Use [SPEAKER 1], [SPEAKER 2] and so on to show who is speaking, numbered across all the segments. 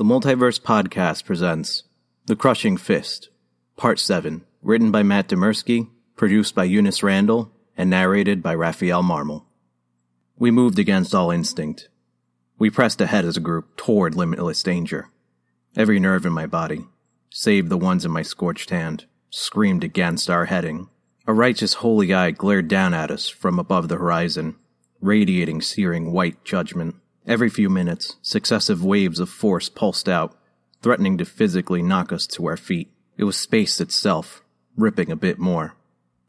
[SPEAKER 1] The Multiverse Podcast presents The Crushing Fist, Part 7, written by Matt Dymerski, produced by Eunice Randall, and narrated by Rafael Marmol. We moved against all instinct. We pressed ahead as a group toward limitless danger. Every nerve in my body, save the ones in my scorched hand, screamed against our heading. A righteous holy eye glared down at us from above the horizon, radiating searing white judgment. Every few minutes, successive waves of force pulsed out, threatening to physically knock us to our feet. It was space itself, ripping a bit more.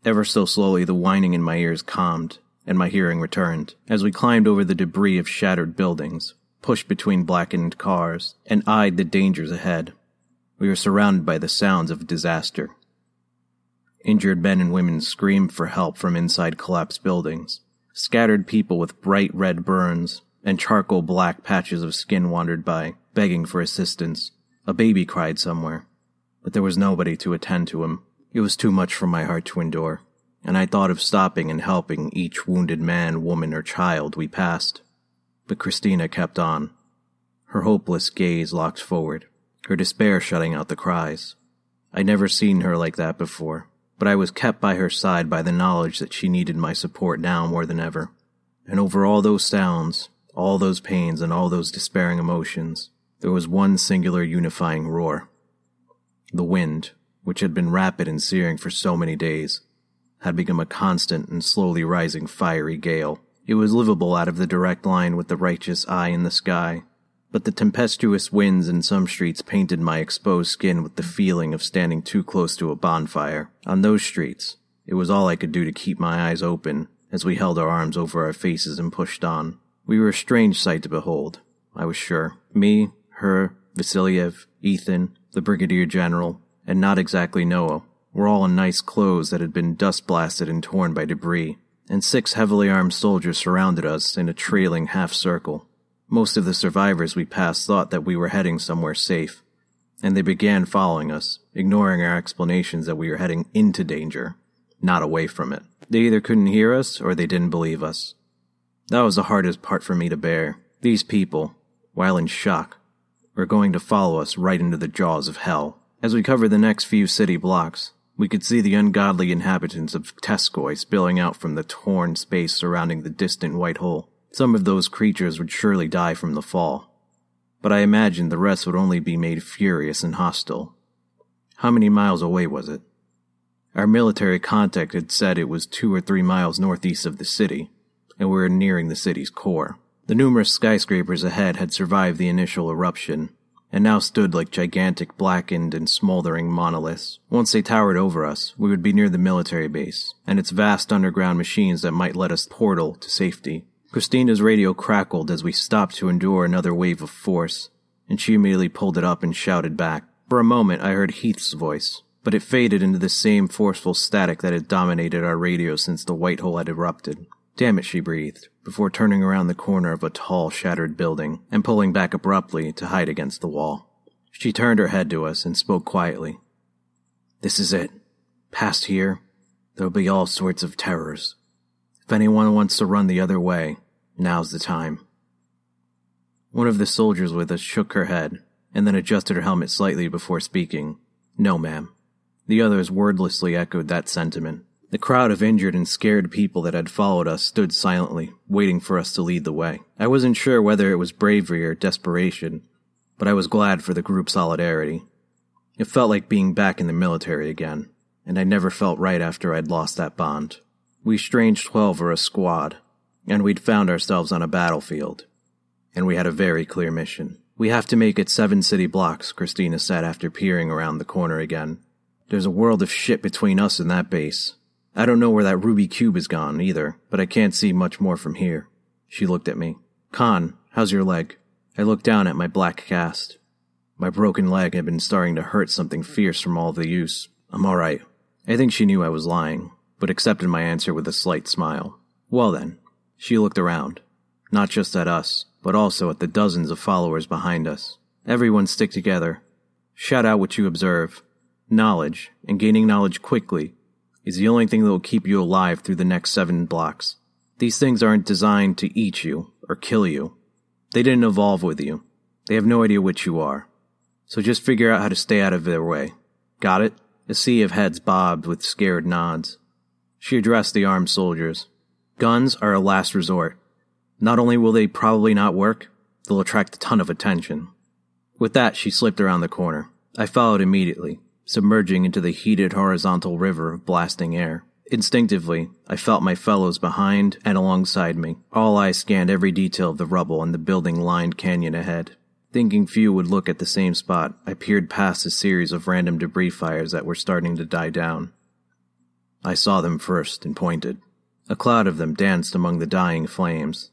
[SPEAKER 1] Ever so slowly, the whining in my ears calmed, and my hearing returned as we climbed over the debris of shattered buildings, pushed between blackened cars, and eyed the dangers ahead. We were surrounded by the sounds of disaster. Injured men and women screamed for help from inside collapsed buildings. Scattered people with bright red burns and charcoal black patches of skin wandered by, begging for assistance. A baby cried somewhere, but there was nobody to attend to him. It was too much for my heart to endure, and I thought of stopping and helping each wounded man, woman, or child we passed. But Christina kept on, her hopeless gaze locked forward, her despair shutting out the cries. I'd never seen her like that before, but I was kept by her side by the knowledge that she needed my support now more than ever. And over all those sounds, all those pains and all those despairing emotions, there was one singular unifying roar. The wind, which had been rapid and searing for so many days, had become a constant and slowly rising fiery gale. It was livable out of the direct line with the righteous eye in the sky, but the tempestuous winds in some streets painted my exposed skin with the feeling of standing too close to a bonfire. On those streets, it was all I could do to keep my eyes open as we held our arms over our faces and pushed on. We were a strange sight to behold, I was sure. Me, her, Vasiliev, Ethan, the Brigadier General, and not exactly Noah, were all in nice clothes that had been dust blasted and torn by debris, and six heavily armed soldiers surrounded us in a trailing half circle. Most of the survivors we passed thought that we were heading somewhere safe, and they began following us, ignoring our explanations that we were heading into danger, not away from it. They either couldn't hear us or they didn't believe us. That was the hardest part for me to bear. These people, while in shock, were going to follow us right into the jaws of hell. As we covered the next few city blocks, we could see the ungodly inhabitants of Teskoy spilling out from the torn space surrounding the distant white hole. Some of those creatures would surely die from the fall, but I imagined the rest would only be made furious and hostile. How many miles away was it? Our military contact had said it was two or three miles northeast of the city, and we were nearing the city's core. The numerous skyscrapers ahead had survived the initial eruption, and now stood like gigantic blackened and smoldering monoliths. Once they towered over us, we would be near the military base, and its vast underground machines that might let us portal to safety. Christina's radio crackled as we stopped to endure another wave of force, and she immediately pulled it up and shouted back. For a moment I heard Heath's voice, but it faded into the same forceful static that had dominated our radio since the white hole had erupted. Damn it, she breathed, before turning around the corner of a tall, shattered building and pulling back abruptly to hide against the wall. She turned her head to us and spoke quietly. This is it. Past here, there'll be all sorts of terrors. If anyone wants to run the other way, now's the time. One of the soldiers with us shook her head and then adjusted her helmet slightly before speaking. No, ma'am. The others wordlessly echoed that sentiment. The crowd of injured and scared people that had followed us stood silently, waiting for us to lead the way. I wasn't sure whether it was bravery or desperation, but I was glad for the group solidarity. It felt like being back in the military again, and I never felt right after I'd lost that bond. We Strange Twelve were a squad, and we'd found ourselves on a battlefield, and we had a very clear mission. We have to make it seven city blocks, Christina said after peering around the corner again. There's a world of shit between us and that base, I don't know where that ruby cube is gone either, but I can't see much more from here. She looked at me. Conn, how's your leg? I looked down at my black cast. My broken leg had been starting to hurt something fierce from all the use. I'm alright. I think she knew I was lying, but accepted my answer with a slight smile. Well then, she looked around, not just at us, but also at the dozens of followers behind us. Everyone stick together. Shout out what you observe. Knowledge, and gaining knowledge quickly, is the only thing that will keep you alive through the next seven blocks. These things aren't designed to eat you or kill you. They didn't evolve with you. They have no idea what you are. So just figure out how to stay out of their way. Got it? A sea of heads bobbed with scared nods. She addressed the armed soldiers. Guns are a last resort. Not only will they probably not work, they'll attract a ton of attention. With that, she slipped around the corner. I followed immediately, submerging into the heated horizontal river of blasting air. Instinctively, I felt my fellows behind and alongside me. All eyes scanned every detail of the rubble and the building lined canyon ahead. Thinking few would look at the same spot, I peered past a series of random debris fires that were starting to die down. I saw them first and pointed. A cloud of them danced among the dying flames.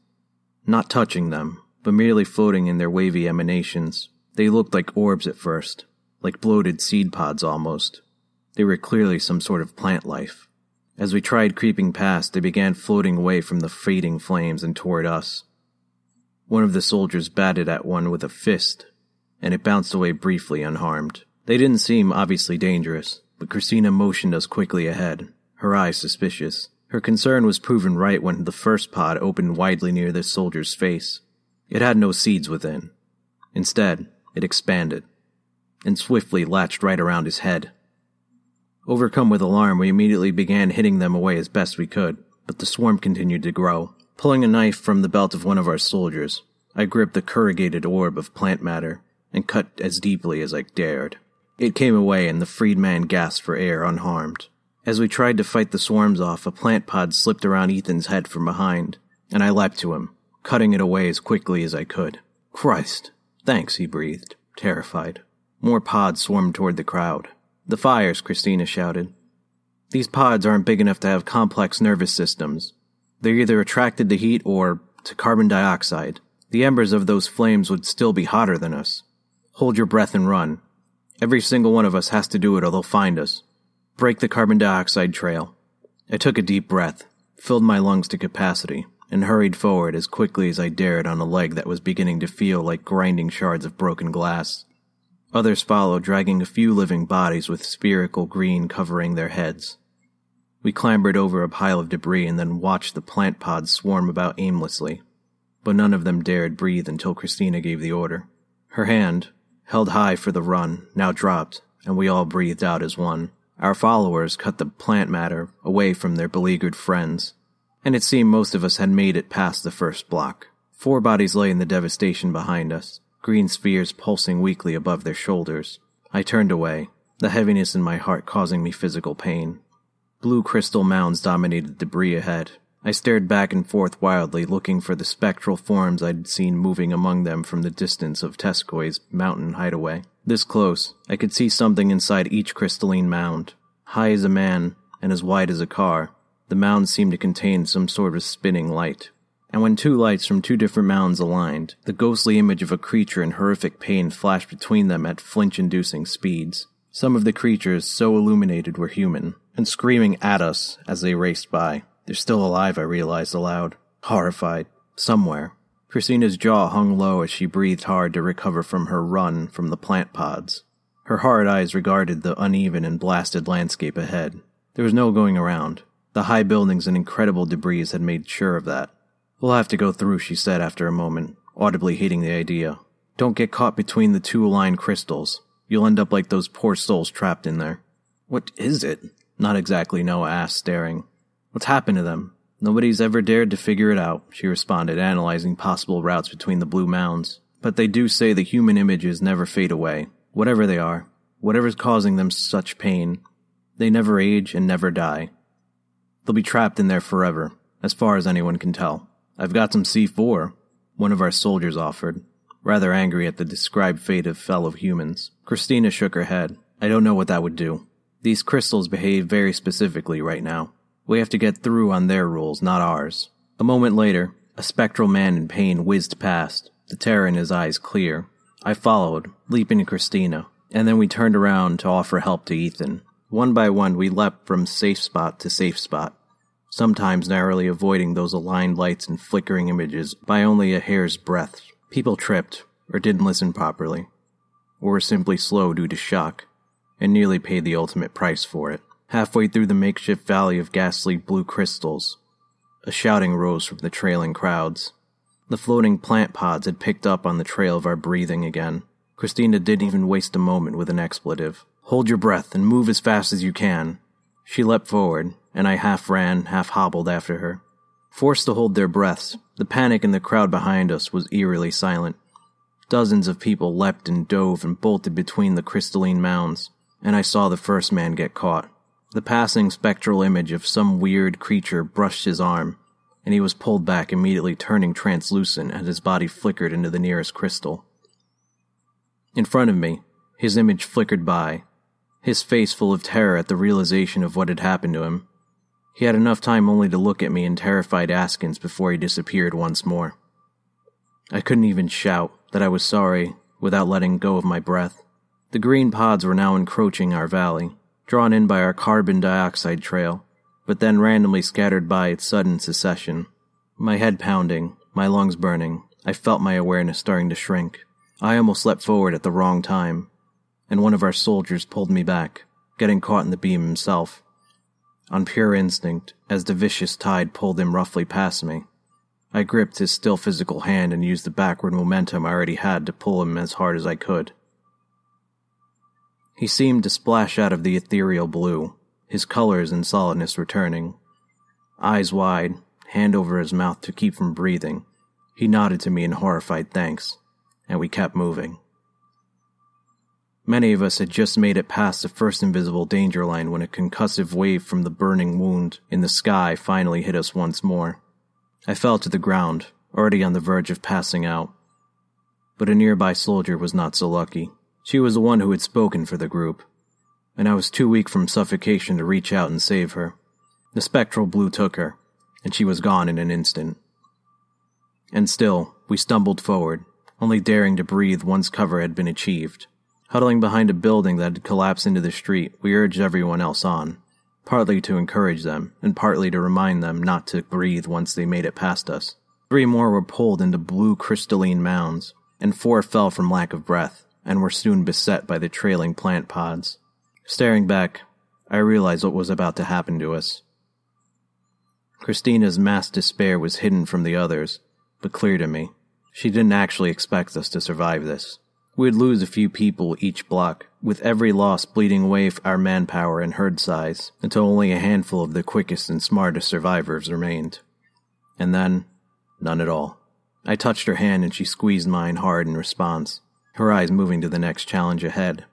[SPEAKER 1] Not touching them, but merely floating in their wavy emanations. They looked like orbs at first, like bloated seed pods almost. They were clearly some sort of plant life. As we tried creeping past, they began floating away from the fading flames and toward us. One of the soldiers batted at one with a fist, and it bounced away briefly unharmed. They didn't seem obviously dangerous, but Christina motioned us quickly ahead, her eyes suspicious. Her concern was proven right when the first pod opened widely near the soldier's face. It had no seeds within. Instead, it expanded, and swiftly latched right around his head. Overcome with alarm, we immediately began hitting them away as best we could, but the swarm continued to grow. Pulling a knife from the belt of one of our soldiers, I gripped the corrugated orb of plant matter and cut as deeply as I dared. It came away, and the freed man gasped for air unharmed. As we tried to fight the swarms off, a plant pod slipped around Ethan's head from behind, and I leapt to him, cutting it away as quickly as I could. Christ! Thanks, he breathed, terrified. More pods swarmed toward the crowd. The fires, Christina shouted. These pods aren't big enough to have complex nervous systems. They're either attracted to heat or to carbon dioxide. The embers of those flames would still be hotter than us. Hold your breath and run. Every single one of us has to do it or they'll find us. Break the carbon dioxide trail. I took a deep breath, filled my lungs to capacity, and hurried forward as quickly as I dared on a leg that was beginning to feel like grinding shards of broken glass. Others followed, dragging a few living bodies with spherical green covering their heads. We clambered over a pile of debris and then watched the plant pods swarm about aimlessly, but none of them dared breathe until Christina gave the order. Her hand, held high for the run, now dropped, and we all breathed out as one. Our followers cut the plant matter away from their beleaguered friends, and it seemed most of us had made it past the first block. Four bodies lay in the devastation behind us, green spheres pulsing weakly above their shoulders. I turned away, the heaviness in my heart causing me physical pain. Blue crystal mounds dominated debris ahead. I stared back and forth wildly, looking for the spectral forms I'd seen moving among them from the distance of Tescoy's mountain hideaway. This close, I could see something inside each crystalline mound. High as a man and as wide as a car, the mounds seemed to contain some sort of spinning light. And when two lights from two different mounds aligned, the ghostly image of a creature in horrific pain flashed between them at flinch inducing speeds. Some of the creatures so illuminated were human, and screaming at us as they raced by. They're still alive, I realized aloud, horrified, somewhere. Christina's jaw hung low as she breathed hard to recover from her run from the plant pods. Her hard eyes regarded the uneven and blasted landscape ahead. There was no going around. The high buildings and incredible debris had made sure of that. We'll have to go through, she said after a moment, audibly hating the idea. Don't get caught between the two aligned crystals. You'll end up like those poor souls trapped in there. What is it? Not exactly, Noah asked, staring. What's happened to them? Nobody's ever dared to figure it out, she responded, analyzing possible routes between the blue mounds. But they do say the human images never fade away. Whatever they are, whatever's causing them such pain, they never age and never die. They'll be trapped in there forever, as far as anyone can tell. I've got some C4, one of our soldiers offered rather angry at the described fate of fellow humans. Christina shook her head. I don't know what that would do. These crystals behave very specifically right now. We have to get through on their rules, not ours. A moment later, a spectral man in pain whizzed past, the terror in his eyes clear. I followed, leaping to Christina, and then we turned around to offer help to Ethan. One by one, we leapt from safe spot to safe spot, sometimes narrowly avoiding those aligned lights and flickering images by only a hair's breadth. People tripped, or didn't listen properly, or were simply slow due to shock, and nearly paid the ultimate price for it. Halfway through the makeshift valley of ghastly blue crystals, a shouting rose from the trailing crowds. The floating plant pods had picked up on the trail of our breathing again. Christina didn't even waste a moment with an expletive. Hold your breath and move as fast as you can. She leapt forward, and I half ran, half hobbled after her. Forced to hold their breaths, the panic in the crowd behind us was eerily silent. Dozens of people leapt and dove and bolted between the crystalline mounds, and I saw the first man get caught. The passing spectral image of some weird creature brushed his arm, and he was pulled back, immediately turning translucent as his body flickered into the nearest crystal. In front of me, his image flickered by, his face full of terror at the realization of what had happened to him. He had enough time only to look at me in terrified askance before he disappeared once more. I couldn't even shout that I was sorry without letting go of my breath. The green pods were now encroaching our valley, drawn in by our carbon dioxide trail, but then randomly scattered by its sudden secession. My head pounding, my lungs burning, I felt my awareness starting to shrink. I almost leapt forward at the wrong time, and one of our soldiers pulled me back, getting caught in the beam himself. On pure instinct, as the vicious tide pulled him roughly past me, I gripped his still physical hand and used the backward momentum I already had to pull him as hard as I could. He seemed to splash out of the ethereal blue, his colors and solidness returning. Eyes wide, hand over his mouth to keep from breathing, he nodded to me in horrified thanks, and we kept moving. Many of us had just made it past the first invisible danger line when a concussive wave from the burning wound in the sky finally hit us once more. I fell to the ground, already on the verge of passing out. But a nearby soldier was not so lucky. She was the one who had spoken for the group, and I was too weak from suffocation to reach out and save her. The spectral blue took her, and she was gone in an instant. And still, we stumbled forward, only daring to breathe once cover had been achieved. Huddling behind a building that had collapsed into the street, we urged everyone else on partly to encourage them, and partly to remind them not to breathe once they made it past us. Three more were pulled into blue crystalline mounds, and four fell from lack of breath, and were soon beset by the trailing plant pods. Staring back, I realized what was about to happen to us. Christina's mass despair was hidden from the others, but clear to me. She didn't actually expect us to survive this. We'd lose a few people each block, with every loss bleeding away our manpower and herd size, until only a handful of the quickest and smartest survivors remained. And then, none at all. I touched her hand and she squeezed mine hard in response, her eyes moving to the next challenge ahead.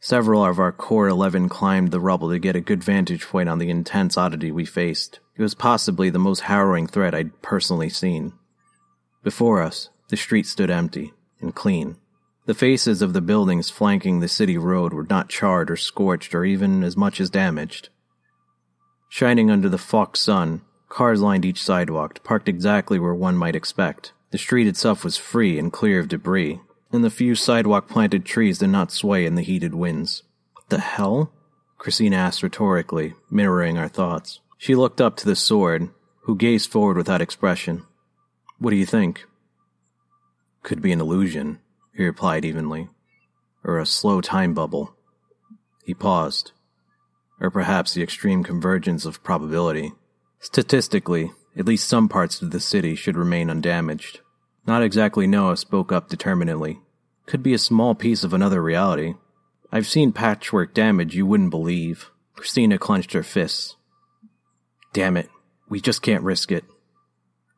[SPEAKER 1] Several of our core 11 climbed the rubble to get a good vantage point on the intense oddity we faced. It was possibly the most harrowing threat I'd personally seen. Before us, the street stood empty and clean. The faces of the buildings flanking the city road were not charred or scorched or even as much as damaged. Shining under the fox sun, cars lined each sidewalk, parked exactly where one might expect. The street itself was free and clear of debris, and the few sidewalk planted trees did not sway in the heated winds. What the hell? Christina asked rhetorically, mirroring our thoughts. She looked up to the sword, who gazed forward without expression. What do you think? Could be an illusion, he replied evenly. Or a slow time bubble. He paused. Or perhaps the extreme convergence of probability. Statistically, at least some parts of the city should remain undamaged. Not exactly Noah spoke up determinedly. Could be a small piece of another reality. I've seen patchwork damage you wouldn't believe. Christina clenched her fists. Damn it, we just can't risk it.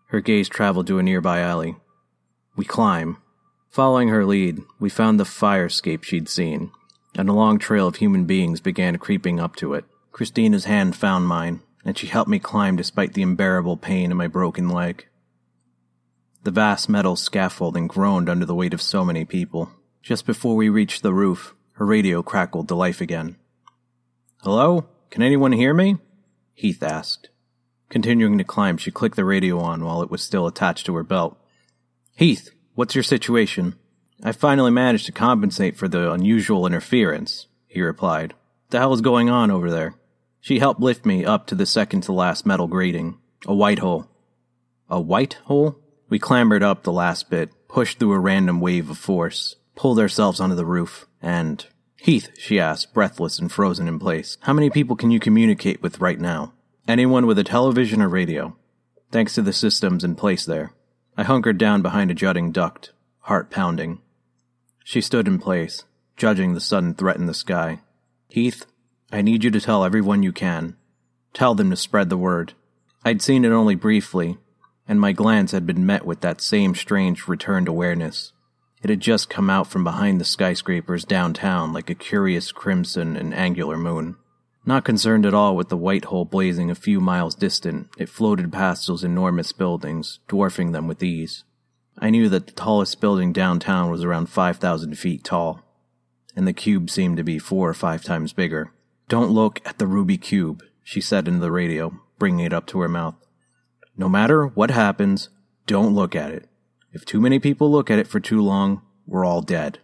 [SPEAKER 1] Her gaze traveled to a nearby alley. We climb. Following her lead, we found the fire escape she'd seen, and a long trail of human beings began creeping up to it. Christina's hand found mine, and she helped me climb despite the unbearable pain in my broken leg. The vast metal scaffolding groaned under the weight of so many people. Just before we reached the roof, her radio crackled to life again. Hello? Can anyone hear me? Heath asked. Continuing to climb, she clicked the radio on while it was still attached to her belt. Heath, What's your situation? I finally managed to compensate for the unusual interference, he replied. The hell is going on over there? She helped lift me up to the second to last metal grating. A white hole. A white hole? We clambered up the last bit, pushed through a random wave of force, pulled ourselves onto the roof, and. Heath, she asked, breathless and frozen in place, how many people can you communicate with right now? Anyone with a television or radio. Thanks to the systems in place there. I hunkered down behind a jutting duct, heart pounding. She stood in place, judging the sudden threat in the sky. Heath, I need you to tell everyone you can. Tell them to spread the word. I'd seen it only briefly, and my glance had been met with that same strange returned awareness. It had just come out from behind the skyscrapers downtown like a curious crimson and angular moon. Not concerned at all with the white hole blazing a few miles distant, it floated past those enormous buildings, dwarfing them with ease. I knew that the tallest building downtown was around 5,000 feet tall, and the cube seemed to be four or five times bigger. Don't look at the ruby cube, she said into the radio, bringing it up to her mouth. No matter what happens, don't look at it. If too many people look at it for too long, we're all dead.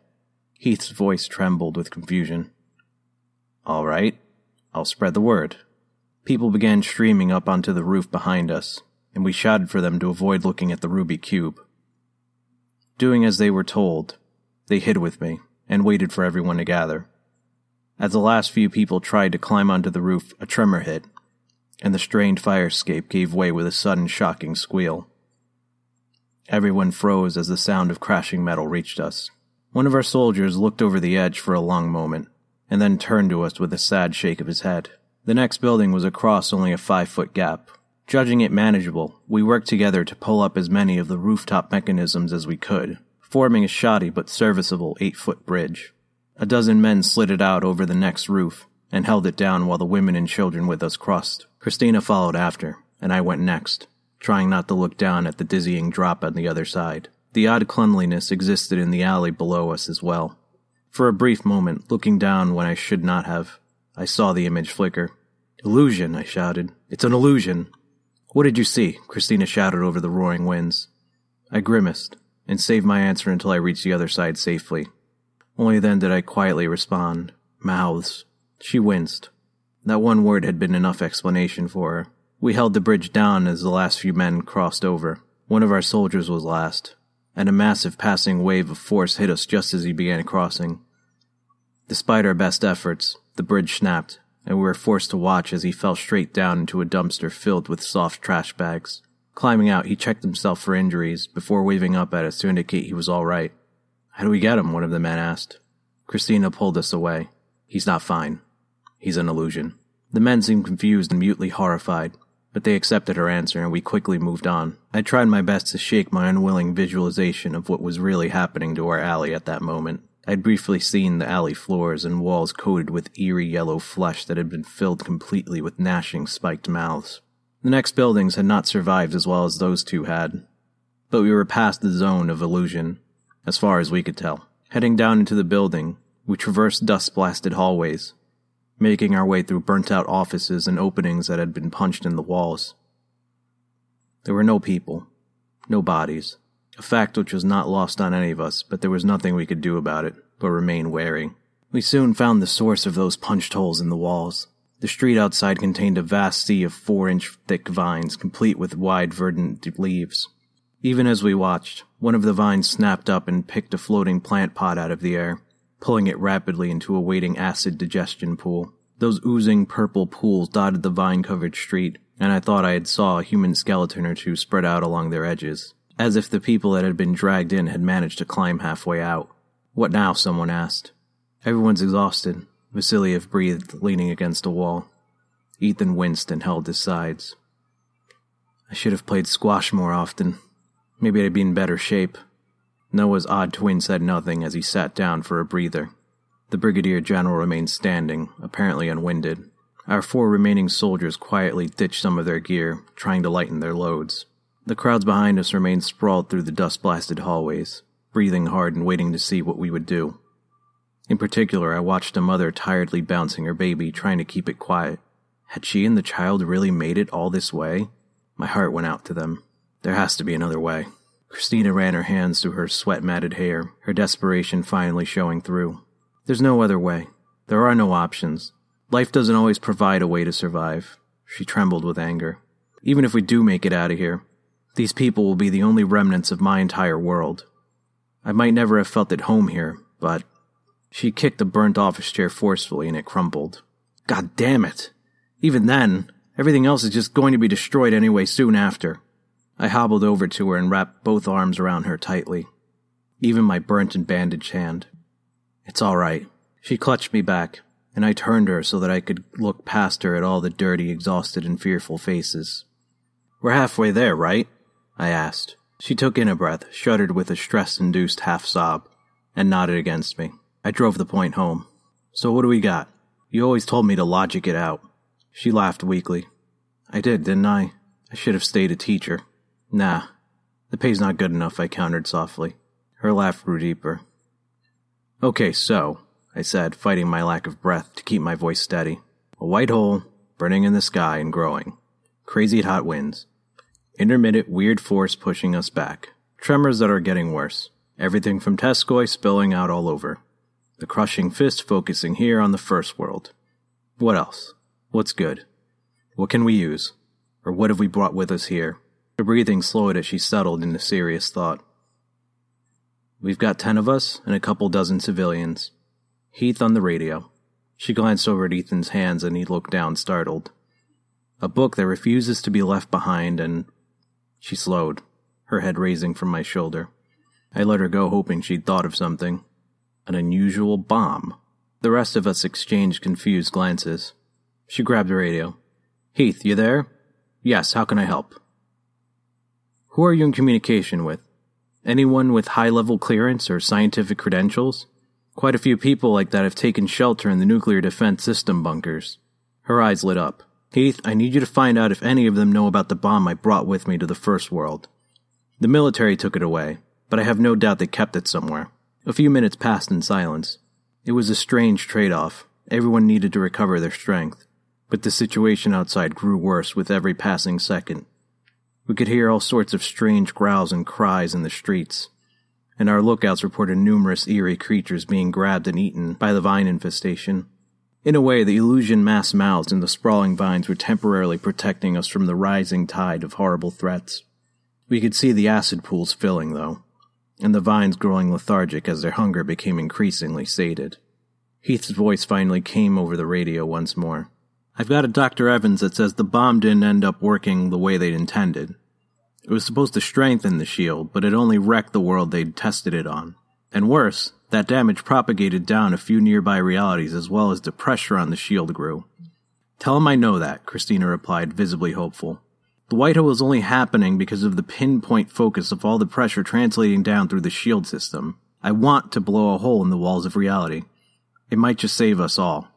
[SPEAKER 1] Heath's voice trembled with confusion. All right, I'll spread the word. People began streaming up onto the roof behind us, and we shouted for them to avoid looking at the ruby cube. Doing as they were told, they hid with me and waited for everyone to gather. As the last few people tried to climb onto the roof, a tremor hit, and the strained fire escape gave way with a sudden shocking squeal. Everyone froze as the sound of crashing metal reached us. One of our soldiers looked over the edge for a long moment, and then turned to us with a sad shake of his head. The next building was across only a five foot gap, Judging it manageable, we worked together to pull up as many of the rooftop mechanisms as we could, forming a shoddy but serviceable eight foot bridge. A dozen men slid it out over the next roof and held it down while the women and children with us crossed. Christina followed after, and I went next, trying not to look down at the dizzying drop on the other side. The odd cleanliness existed in the alley below us as well. For a brief moment, looking down when I should not have, I saw the image flicker. Illusion, I shouted. It's an illusion. What did you see? Christina shouted over the roaring winds. I grimaced and saved my answer until I reached the other side safely. Only then did I quietly respond. Mouths. She winced. That one word had been enough explanation for her. We held the bridge down as the last few men crossed over. One of our soldiers was last, and a massive passing wave of force hit us just as he began crossing. Despite our best efforts, the bridge snapped, and we were forced to watch as he fell straight down into a dumpster filled with soft trash bags. Climbing out, he checked himself for injuries before waving up at us to indicate he was all right. How do we get him? One of the men asked. Christina pulled us away. He's not fine. He's an illusion. The men seemed confused and mutely horrified, but they accepted her answer and we quickly moved on. I tried my best to shake my unwilling visualization of what was really happening to our alley at that moment. I'd briefly seen the alley floors and walls coated with eerie yellow flesh that had been filled completely with gnashing, spiked mouths. The next buildings had not survived as well as those two had, but we were past the zone of illusion, as far as we could tell. Heading down into the building, we traversed dust blasted hallways, making our way through burnt out offices and openings that had been punched in the walls. There were no people, no bodies, a fact which was not lost on any of us, but there was nothing we could do about it but remain wary. We soon found the source of those punched holes in the walls. The street outside contained a vast sea of four inch thick vines, complete with wide verdant leaves. Even as we watched, one of the vines snapped up and picked a floating plant pot out of the air, pulling it rapidly into a waiting acid digestion pool. Those oozing purple pools dotted the vine covered street, and I thought I had saw a human skeleton or two spread out along their edges as if the people that had been dragged in had managed to climb halfway out. What now? someone asked. Everyone's exhausted, Vasiliev breathed, leaning against a wall. Ethan winced and held his sides. I should have played squash more often. Maybe I'd be in better shape. Noah's odd twin said nothing as he sat down for a breather. The brigadier general remained standing, apparently unwinded. Our four remaining soldiers quietly ditched some of their gear, trying to lighten their loads. The crowds behind us remained sprawled through the dust blasted hallways, breathing hard and waiting to see what we would do. In particular, I watched a mother tiredly bouncing her baby, trying to keep it quiet. Had she and the child really made it all this way? My heart went out to them. There has to be another way. Christina ran her hands through her sweat matted hair, her desperation finally showing through. There's no other way. There are no options. Life doesn't always provide a way to survive. She trembled with anger. Even if we do make it out of here, these people will be the only remnants of my entire world. I might never have felt at home here, but. She kicked the burnt office chair forcefully and it crumpled. God damn it! Even then, everything else is just going to be destroyed anyway soon after. I hobbled over to her and wrapped both arms around her tightly, even my burnt and bandaged hand. It's all right. She clutched me back, and I turned her so that I could look past her at all the dirty, exhausted, and fearful faces. We're halfway there, right? I asked. She took in a breath, shuddered with a stress induced half sob, and nodded against me. I drove the point home. So what do we got? You always told me to logic it out. She laughed weakly. I did, didn't I? I should have stayed a teacher. Nah, the pay's not good enough, I countered softly. Her laugh grew deeper. Okay, so, I said, fighting my lack of breath to keep my voice steady. A white hole, burning in the sky and growing. Crazy hot winds. Intermittent weird force pushing us back. Tremors that are getting worse. Everything from Teskoi spilling out all over. The crushing fist focusing here on the first world. What else? What's good? What can we use? Or what have we brought with us here? Her breathing slowed as she settled into serious thought. We've got ten of us and a couple dozen civilians. Heath on the radio. She glanced over at Ethan's hands and he looked down, startled. A book that refuses to be left behind, and she slowed, her head raising from my shoulder. I let her go, hoping she'd thought of something. An unusual bomb. The rest of us exchanged confused glances. She grabbed the radio. Heath, you there? Yes, how can I help? Who are you in communication with? Anyone with high level clearance or scientific credentials? Quite a few people like that have taken shelter in the nuclear defense system bunkers. Her eyes lit up. Heath, I need you to find out if any of them know about the bomb I brought with me to the First World. The military took it away, but I have no doubt they kept it somewhere. A few minutes passed in silence. It was a strange trade off. Everyone needed to recover their strength, but the situation outside grew worse with every passing second. We could hear all sorts of strange growls and cries in the streets, and our lookouts reported numerous eerie creatures being grabbed and eaten by the vine infestation. In a way, the illusion mass mouths and the sprawling vines were temporarily protecting us from the rising tide of horrible threats. We could see the acid pools filling, though, and the vines growing lethargic as their hunger became increasingly sated. Heath's voice finally came over the radio once more. I've got a Dr. Evans that says the bomb didn't end up working the way they'd intended. It was supposed to strengthen the shield, but it only wrecked the world they'd tested it on. And worse, that damage propagated down a few nearby realities as well as the pressure on the shield grew. Tell him I know that, Christina replied, visibly hopeful. The white hole is only happening because of the pinpoint focus of all the pressure translating down through the shield system. I want to blow a hole in the walls of reality. It might just save us all.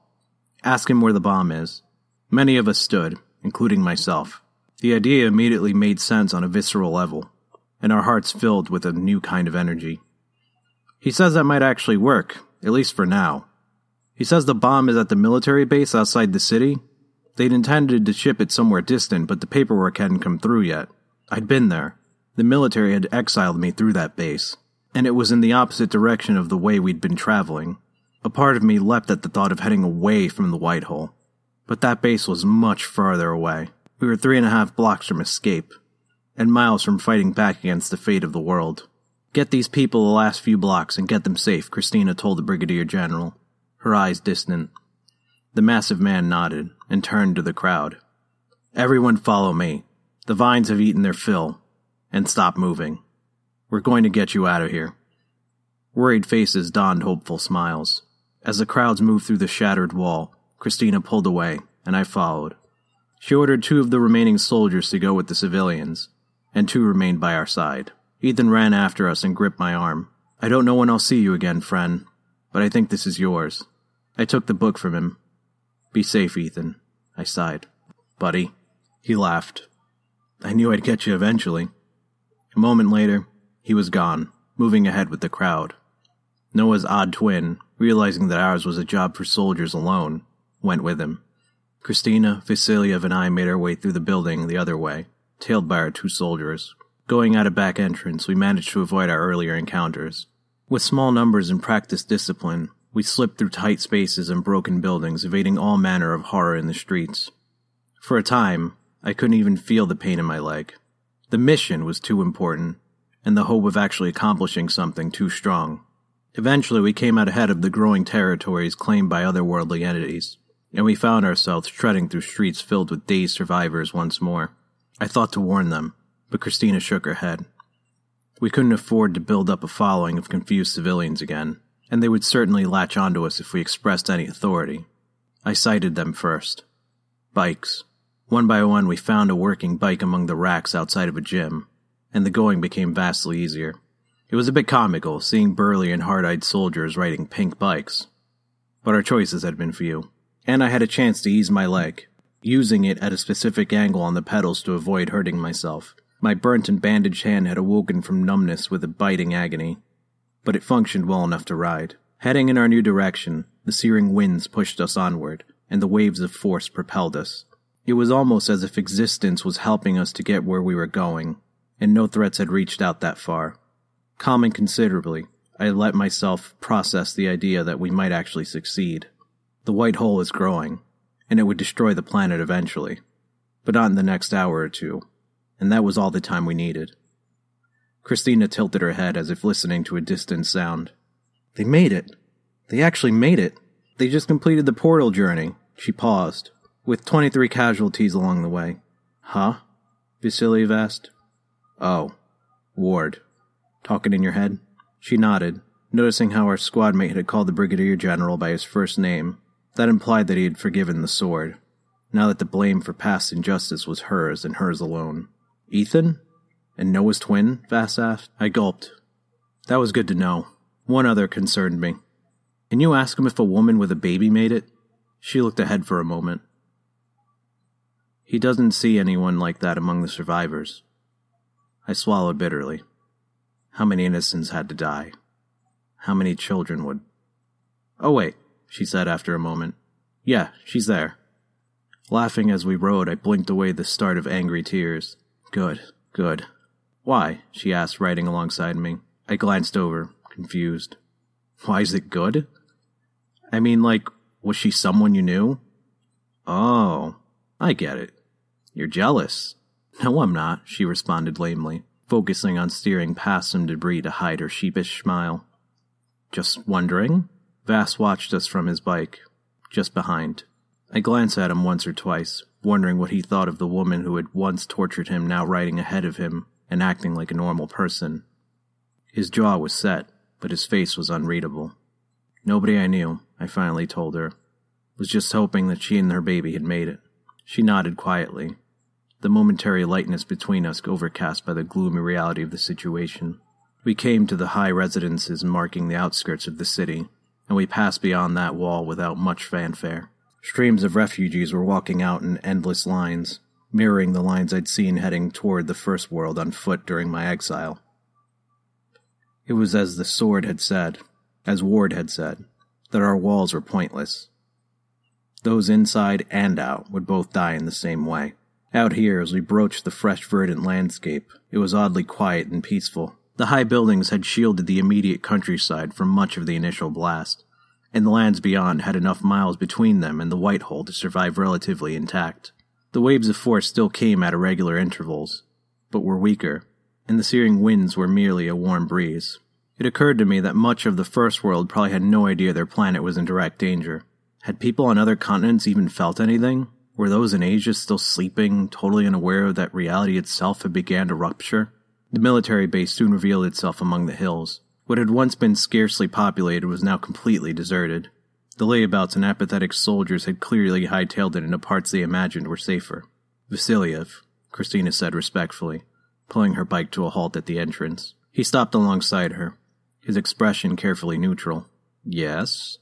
[SPEAKER 1] Ask him where the bomb is. Many of us stood, including myself. The idea immediately made sense on a visceral level, and our hearts filled with a new kind of energy. He says that might actually work, at least for now. He says the bomb is at the military base outside the city. They'd intended to ship it somewhere distant, but the paperwork hadn't come through yet. I'd been there. The military had exiled me through that base, and it was in the opposite direction of the way we'd been traveling. A part of me leapt at the thought of heading away from the White Hole. But that base was much farther away. We were three and a half blocks from escape, and miles from fighting back against the fate of the world. Get these people the last few blocks and get them safe, Christina told the Brigadier General, her eyes distant. The massive man nodded and turned to the crowd. Everyone follow me. The vines have eaten their fill. And stop moving. We're going to get you out of here. Worried faces donned hopeful smiles. As the crowds moved through the shattered wall, Christina pulled away, and I followed. She ordered two of the remaining soldiers to go with the civilians, and two remained by our side. Ethan ran after us and gripped my arm. I don't know when I'll see you again, friend, but I think this is yours. I took the book from him. Be safe, Ethan. I sighed. Buddy. He laughed. I knew I'd get you eventually. A moment later, he was gone, moving ahead with the crowd. Noah's odd twin, realizing that ours was a job for soldiers alone, went with him. Christina, Vasiliev, and I made our way through the building the other way, tailed by our two soldiers. Going out a back entrance, we managed to avoid our earlier encounters. With small numbers and practiced discipline, we slipped through tight spaces and broken buildings, evading all manner of horror in the streets. For a time, I couldn't even feel the pain in my leg. The mission was too important, and the hope of actually accomplishing something too strong. Eventually, we came out ahead of the growing territories claimed by otherworldly entities and we found ourselves treading through streets filled with dazed survivors once more. I thought to warn them, but Christina shook her head. We couldn't afford to build up a following of confused civilians again, and they would certainly latch onto us if we expressed any authority. I sighted them first. Bikes. One by one, we found a working bike among the racks outside of a gym, and the going became vastly easier. It was a bit comical seeing burly and hard eyed soldiers riding pink bikes. But our choices had been few, and I had a chance to ease my leg, using it at a specific angle on the pedals to avoid hurting myself. My burnt and bandaged hand had awoken from numbness with a biting agony, but it functioned well enough to ride. Heading in our new direction, the searing winds pushed us onward, and the waves of force propelled us. It was almost as if existence was helping us to get where we were going, and no threats had reached out that far. Calming considerably, I let myself process the idea that we might actually succeed. The white hole was growing, and it would destroy the planet eventually, but not in the next hour or two, and that was all the time we needed. Christina tilted her head as if listening to a distant sound. They made it. They actually made it. They just completed the portal journey. She paused, with 23 casualties along the way. Huh? Vasiliev asked. Oh, Ward. Talking in your head? She nodded, noticing how our squad mate had called the Brigadier General by his first name. That implied that he had forgiven the sword, now that the blame for past injustice was hers and hers alone. Ethan? And Noah's twin? Vass asked. I gulped. That was good to know. One other concerned me. Can you ask him if a woman with a baby made it? She looked ahead for a moment. He doesn't see anyone like that among the survivors. I swallowed bitterly. How many innocents had to die? How many children would. Oh, wait, she said after a moment. Yeah, she's there. Laughing as we rode, I blinked away the start of angry tears. Good, good. Why? she asked, riding alongside me. I glanced over, confused. Why is it good? I mean, like, was she someone you knew? Oh, I get it. You're jealous. No, I'm not, she responded lamely focusing on steering past some debris to hide her sheepish smile. Just wondering? Vass watched us from his bike, just behind. I glanced at him once or twice, wondering what he thought of the woman who had once tortured him now riding ahead of him and acting like a normal person. His jaw was set, but his face was unreadable. Nobody I knew, I finally told her, was just hoping that she and her baby had made it. She nodded quietly, the momentary lightness between us overcast by the gloomy reality of the situation. We came to the high residences marking the outskirts of the city, and we passed beyond that wall without much fanfare. Streams of refugees were walking out in endless lines, mirroring the lines I'd seen heading toward the First World on foot during my exile. It was as the sword had said, as Ward had said, that our walls were pointless. Those inside and out would both die in the same way. Out here, as we broached the fresh verdant landscape, it was oddly quiet and peaceful. The high buildings had shielded the immediate countryside from much of the initial blast, and the lands beyond had enough miles between them and the White Hole to survive relatively intact. The waves of force still came at irregular intervals, but were weaker, and the searing winds were merely a warm breeze. It occurred to me that much of the First World probably had no idea their planet was in direct danger. Had people on other continents even felt anything? Were those in Asia still sleeping, totally unaware that reality itself had began to rupture? The military base soon revealed itself among the hills. What had once been scarcely populated was now completely deserted. The layabouts and apathetic soldiers had clearly hightailed it into parts they imagined were safer. Vasiliev, Christina said respectfully, pulling her bike to a halt at the entrance. He stopped alongside her, his expression carefully neutral. Yes?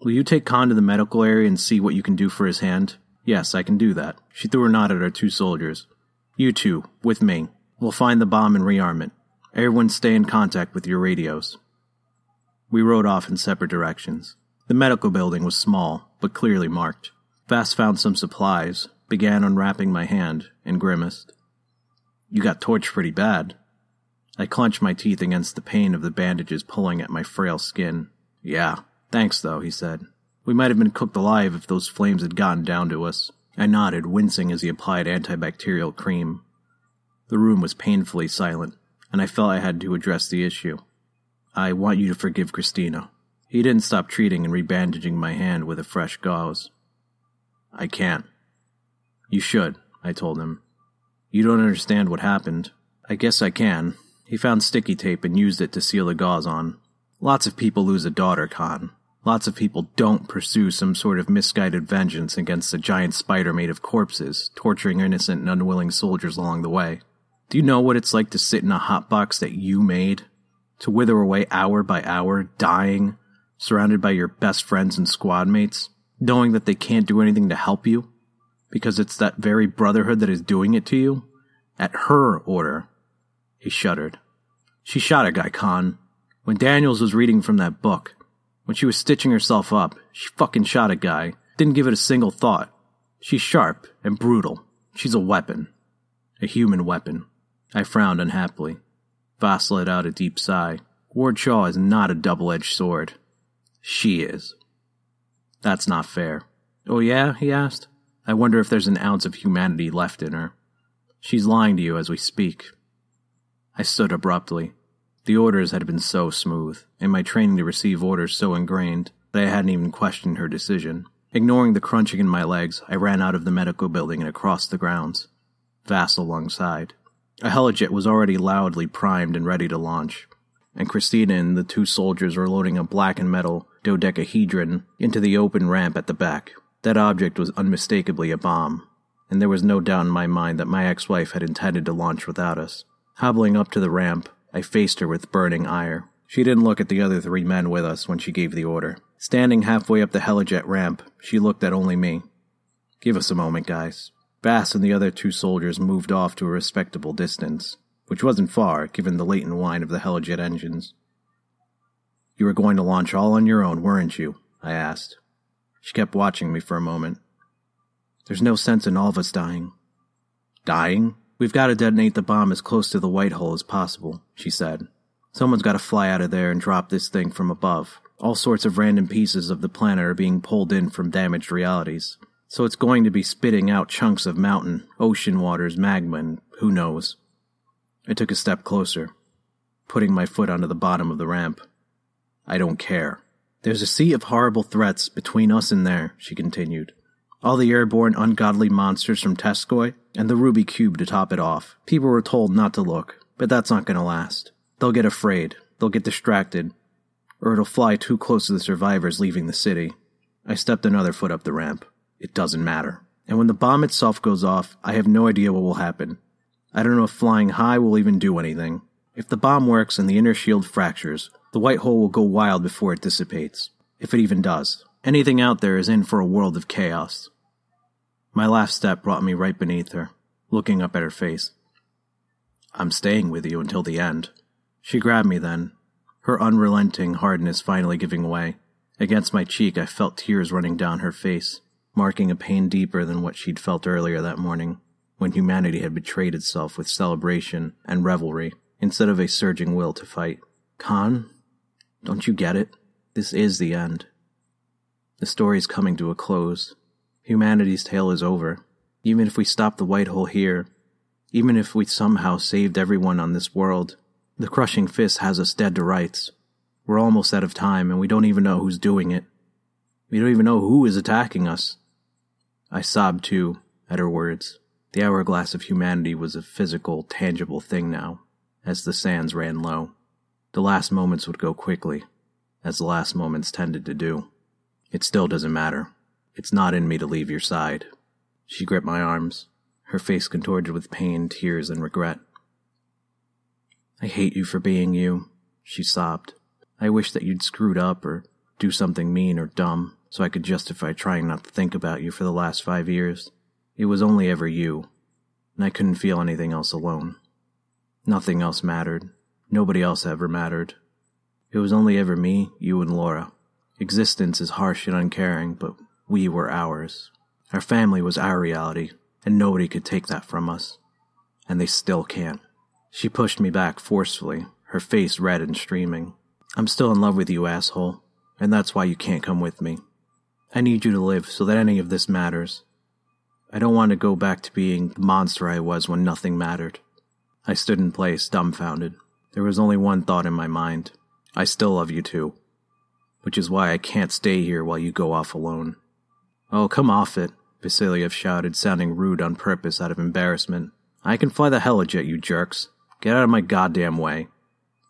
[SPEAKER 1] Will you take Conn to the medical area and see what you can do for his hand? Yes, I can do that. She threw a nod at our two soldiers. You two, with me. We'll find the bomb and rearm it. Everyone stay in contact with your radios. We rode off in separate directions. The medical building was small, but clearly marked. Vass found some supplies, began unwrapping my hand, and grimaced. You got torched pretty bad. I clenched my teeth against the pain of the bandages pulling at my frail skin. Yeah, thanks though, he said. We might have been cooked alive if those flames had gotten down to us. I nodded, wincing as he applied antibacterial cream. The room was painfully silent, and I felt I had to address the issue. I want you to forgive Christina. He didn't stop treating and rebandaging my hand with a fresh gauze. I can't. You should, I told him. You don't understand what happened. I guess I can. He found sticky tape and used it to seal the gauze on. Lots of people lose a daughter, Conn. Lots of people don't pursue some sort of misguided vengeance against a giant spider made of corpses, torturing innocent and unwilling soldiers along the way. Do you know what it's like to sit in a hot box that you made? To wither away hour by hour, dying, surrounded by your best friends and squad mates, knowing that they can't do anything to help you? Because it's that very brotherhood that is doing it to you? At her order. He shuddered. She shot a guy, Conn. When Daniels was reading from that book, when she was stitching herself up, she fucking shot a guy. Didn't give it a single thought. She's sharp and brutal. She's a weapon. A human weapon. I frowned unhappily. Vass let out a deep sigh. Ward Shaw is not a double edged sword. She is. That's not fair. Oh, yeah? he asked. I wonder if there's an ounce of humanity left in her. She's lying to you as we speak. I stood abruptly. The orders had been so smooth, and my training to receive orders so ingrained, that I hadn't even questioned her decision. Ignoring the crunching in my legs, I ran out of the medical building and across the grounds. Vass alongside. A helijet was already loudly primed and ready to launch, and Christina and the two soldiers were loading a black and metal dodecahedron into the open ramp at the back. That object was unmistakably a bomb, and there was no doubt in my mind that my ex wife had intended to launch without us. Hobbling up to the ramp, I faced her with burning ire. She didn't look at the other three men with us when she gave the order. Standing halfway up the helijet ramp, she looked at only me. Give us a moment, guys. Vass and the other two soldiers moved off to a respectable distance, which wasn't far given the latent whine of the helijet engines. You were going to launch all on your own, weren't you? I asked. She kept watching me for a moment. There's no sense in all of us dying. Dying? We've got to detonate the bomb as close to the white hole as possible, she said. Someone's got to fly out of there and drop this thing from above. All sorts of random pieces of the planet are being pulled in from damaged realities so it's going to be spitting out chunks of mountain, ocean waters, magma, and who knows. I took a step closer, putting my foot onto the bottom of the ramp. I don't care. There's a sea of horrible threats between us and there, she continued. All the airborne ungodly monsters from Teskoi, and the Ruby Cube to top it off. People were told not to look, but that's not going to last. They'll get afraid, they'll get distracted, or it'll fly too close to the survivors leaving the city. I stepped another foot up the ramp. It doesn't matter. And when the bomb itself goes off, I have no idea what will happen. I don't know if flying high will even do anything. If the bomb works and the inner shield fractures, the white hole will go wild before it dissipates. If it even does. Anything out there is in for a world of chaos. My last step brought me right beneath her, looking up at her face. I'm staying with you until the end. She grabbed me then, her unrelenting hardness finally giving way. Against my cheek, I felt tears running down her face marking a pain deeper than what she'd felt earlier that morning, when humanity had betrayed itself with celebration and revelry instead of a surging will to fight. Conn, don't you get it? This is the end. The story's coming to a close. Humanity's tale is over. Even if we stop the white hole here, even if we somehow saved everyone on this world, the crushing fist has us dead to rights. We're almost out of time and we don't even know who's doing it. We don't even know who is attacking us. I sobbed too at her words. The hourglass of humanity was a physical, tangible thing now, as the sands ran low. The last moments would go quickly, as the last moments tended to do. It still doesn't matter. It's not in me to leave your side. She gripped my arms, her face contorted with pain, tears, and regret. I hate you for being you, she sobbed. I wish that you'd screwed up or do something mean or dumb so I could justify trying not to think about you for the last five years. It was only ever you, and I couldn't feel anything else alone. Nothing else mattered. Nobody else ever mattered. It was only ever me, you, and Laura. Existence is harsh and uncaring, but we were ours. Our family was our reality, and nobody could take that from us. And they still can't. She pushed me back forcefully, her face red and streaming. I'm still in love with you, asshole, and that's why you can't come with me. I need you to live so that any of this matters. I don't want to go back to being the monster I was when nothing mattered. I stood in place, dumbfounded. There was only one thought in my mind. I still love you too. Which is why I can't stay here while you go off alone. Oh, come off it, Vasiliev shouted, sounding rude on purpose out of embarrassment. I can fly the helijet, you jerks. Get out of my goddamn way.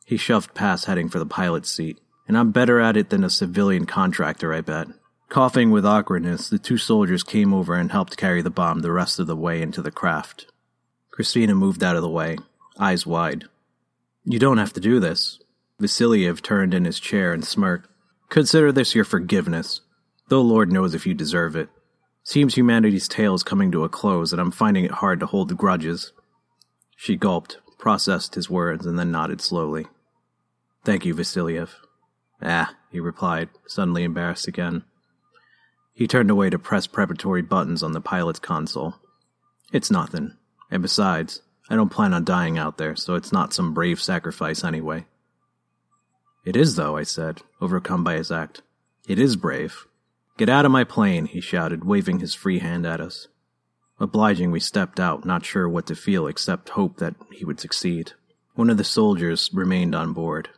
[SPEAKER 1] He shoved past, heading for the pilot's seat. And I'm better at it than a civilian contractor, I bet. Coughing with awkwardness, the two soldiers came over and helped carry the bomb the rest of the way into the craft. Christina moved out of the way, eyes wide. You don't have to do this. Vasiliev turned in his chair and smirked. Consider this your forgiveness, though Lord knows if you deserve it. Seems humanity's tale is coming to a close, and I'm finding it hard to hold the grudges. She gulped, processed his words, and then nodded slowly. Thank you, Vasiliev. Ah, he replied, suddenly embarrassed again. He turned away to press preparatory buttons on the pilot's console. It's nothing. And besides, I don't plan on dying out there, so it's not some brave sacrifice anyway. It is, though, I said, overcome by his act. It is brave. Get out of my plane, he shouted, waving his free hand at us. Obliging, we stepped out, not sure what to feel except hope that he would succeed. One of the soldiers remained on board.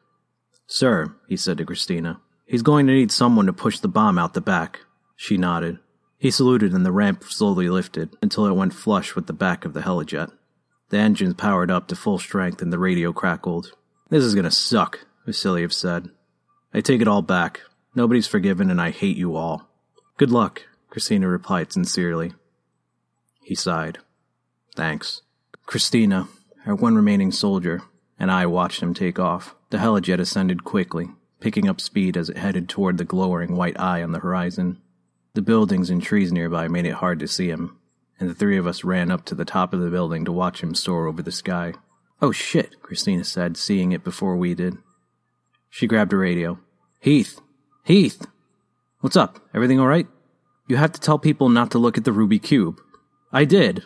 [SPEAKER 1] Sir, he said to Christina, he's going to need someone to push the bomb out the back. She nodded. He saluted and the ramp slowly lifted until it went flush with the back of the helijet. The engines powered up to full strength and the radio crackled. This is gonna suck, Vasiliev said. I take it all back. Nobody's forgiven and I hate you all. Good luck, Christina replied sincerely. He sighed. Thanks. Christina, our one remaining soldier, and I watched him take off. The helijet ascended quickly, picking up speed as it headed toward the glowering white eye on the horizon. The buildings and trees nearby made it hard to see him, and the three of us ran up to the top of the building to watch him soar over the sky. Oh shit, Christina said, seeing it before we did. She grabbed a radio. Heath! Heath! What's up? Everything alright? You have to tell people not to look at the ruby cube. I did.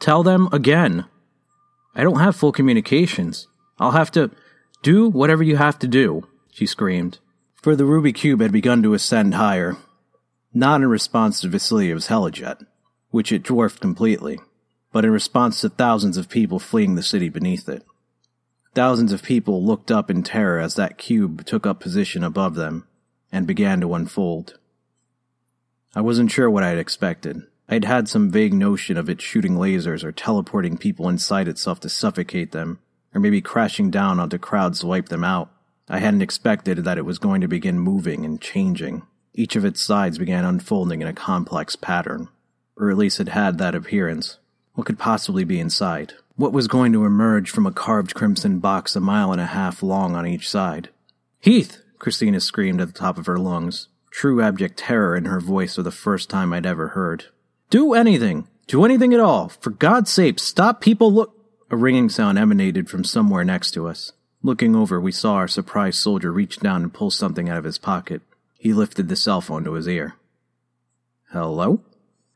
[SPEAKER 1] Tell them again. I don't have full communications. I'll have to. Do whatever you have to do, she screamed. For the ruby cube had begun to ascend higher, not in response to Vasiliev's helijet, which it dwarfed completely, but in response to thousands of people fleeing the city beneath it. Thousands of people looked up in terror as that cube took up position above them and began to unfold. I wasn't sure what I'd expected. I'd had some vague notion of it shooting lasers or teleporting people inside itself to suffocate them, or maybe crashing down onto crowds to wipe them out. I hadn't expected that it was going to begin moving and changing. Each of its sides began unfolding in a complex pattern, or at least it had that appearance. What could possibly be inside? What was going to emerge from a carved crimson box a mile and a half long on each side? Heath! Christina screamed at the top of her lungs, true abject terror in her voice for the first time I'd ever heard. Do anything! Do anything at all! For God's sake, stop people look! A ringing sound emanated from somewhere next to us. Looking over, we saw our surprised soldier reach down and pull something out of his pocket. He lifted the cell phone to his ear. Hello?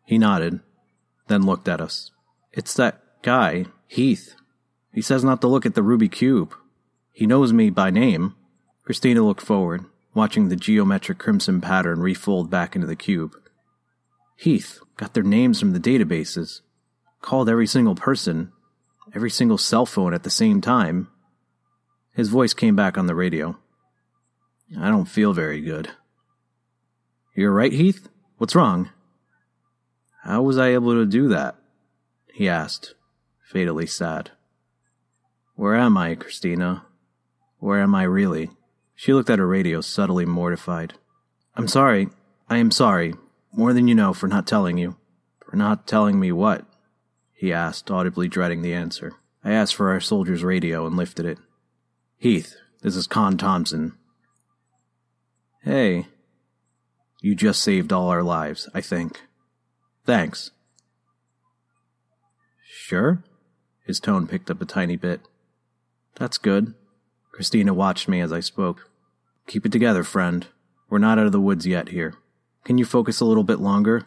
[SPEAKER 1] He nodded, then looked at us. It's that guy, Heath. He says not to look at the ruby cube. He knows me by name. Christina looked forward, watching the geometric crimson pattern refold back into the cube. Heath got their names from the databases, called every single person, every single cell phone at the same time. His voice came back on the radio. I don't feel very good. You're right, Heath? What's wrong? How was I able to do that? He asked, fatally sad. Where am I, Christina? Where am I really? She looked at her radio, subtly mortified. I'm sorry. I am sorry. More than you know for not telling you. For not telling me what? He asked, audibly dreading the answer. I asked for our soldier's radio and lifted it. Heath, this is Conn Thompson. Hey, you just saved all our lives, I think. Thanks. Sure? His tone picked up a tiny bit. That's good. Christina watched me as I spoke. Keep it together, friend. We're not out of the woods yet here. Can you focus a little bit longer?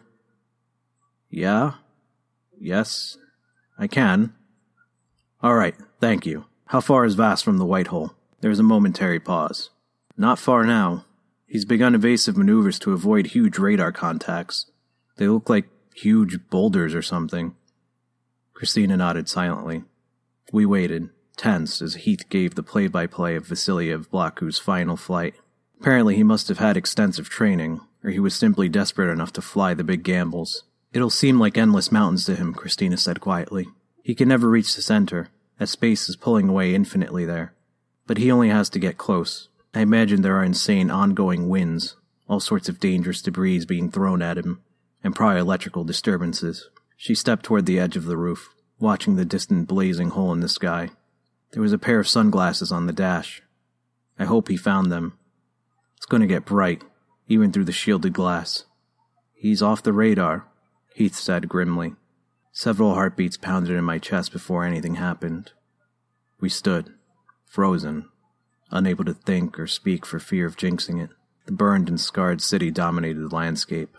[SPEAKER 1] Yeah? Yes, I can. All right, thank you. How far is Vass from the White Hole? There was a momentary pause. Not far now, He's begun evasive maneuvers to avoid huge radar contacts. They look like huge boulders or something. Christina nodded silently. We waited, tense, as Heath gave the play by play of Vasiliev Blaku's final flight. Apparently, he must have had extensive training, or he was simply desperate enough to fly the big gambles. It'll seem like endless mountains to him, Christina said quietly. He can never reach the center. as space is pulling away infinitely there. But he only has to get close. I imagine there are insane ongoing winds, all sorts of dangerous debris being thrown at him, and probably electrical disturbances. She stepped toward the edge of the roof, watching the distant blazing hole in the sky. There was a pair of sunglasses on the dash. I hope he found them. It's going to get bright, even through the shielded glass. He's off the radar, Heath said grimly. Several heartbeats pounded in my chest before anything happened. We stood, frozen, unable to think or speak for fear of jinxing it. The burned and scarred city dominated the landscape.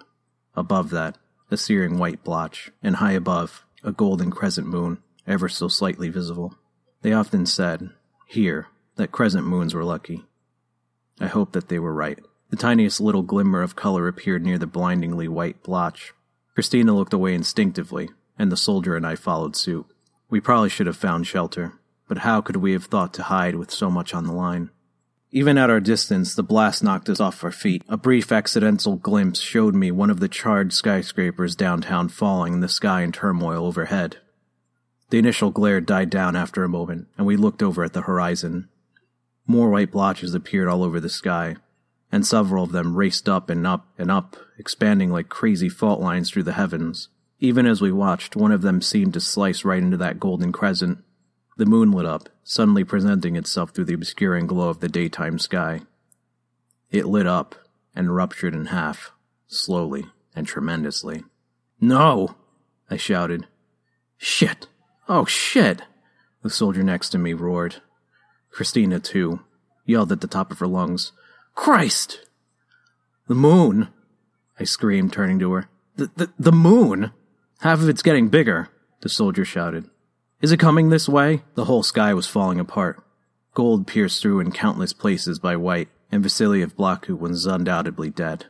[SPEAKER 1] Above that, a searing white blotch, and high above, a golden crescent moon, ever so slightly visible. They often said, here, that crescent moons were lucky. I hoped that they were right. The tiniest little glimmer of color appeared near the blindingly white blotch. Christina looked away instinctively, and the soldier and I followed suit. We probably should have found shelter, but how could we have thought to hide with so much on the line? Even at our distance, the blast knocked us off our feet. A brief accidental glimpse showed me one of the charred skyscrapers downtown falling in the sky in turmoil overhead. The initial glare died down after a moment, and we looked over at the horizon. More white blotches appeared all over the sky, and several of them raced up and up and up, expanding like crazy fault lines through the heavens. Even as we watched, one of them seemed to slice right into that golden crescent. The moon lit up, suddenly presenting itself through the obscuring glow of the daytime sky. It lit up and ruptured in half, slowly and tremendously. No! I shouted. Shit! Oh, shit! The soldier next to me roared. Christina, too, yelled at the top of her lungs. Christ! The moon! I screamed, turning to her. The, the, the moon! Half of it's getting bigger, the soldier shouted. Is it coming this way? The whole sky was falling apart. Gold pierced through in countless places by white, and Vasily Vlaku was undoubtedly dead.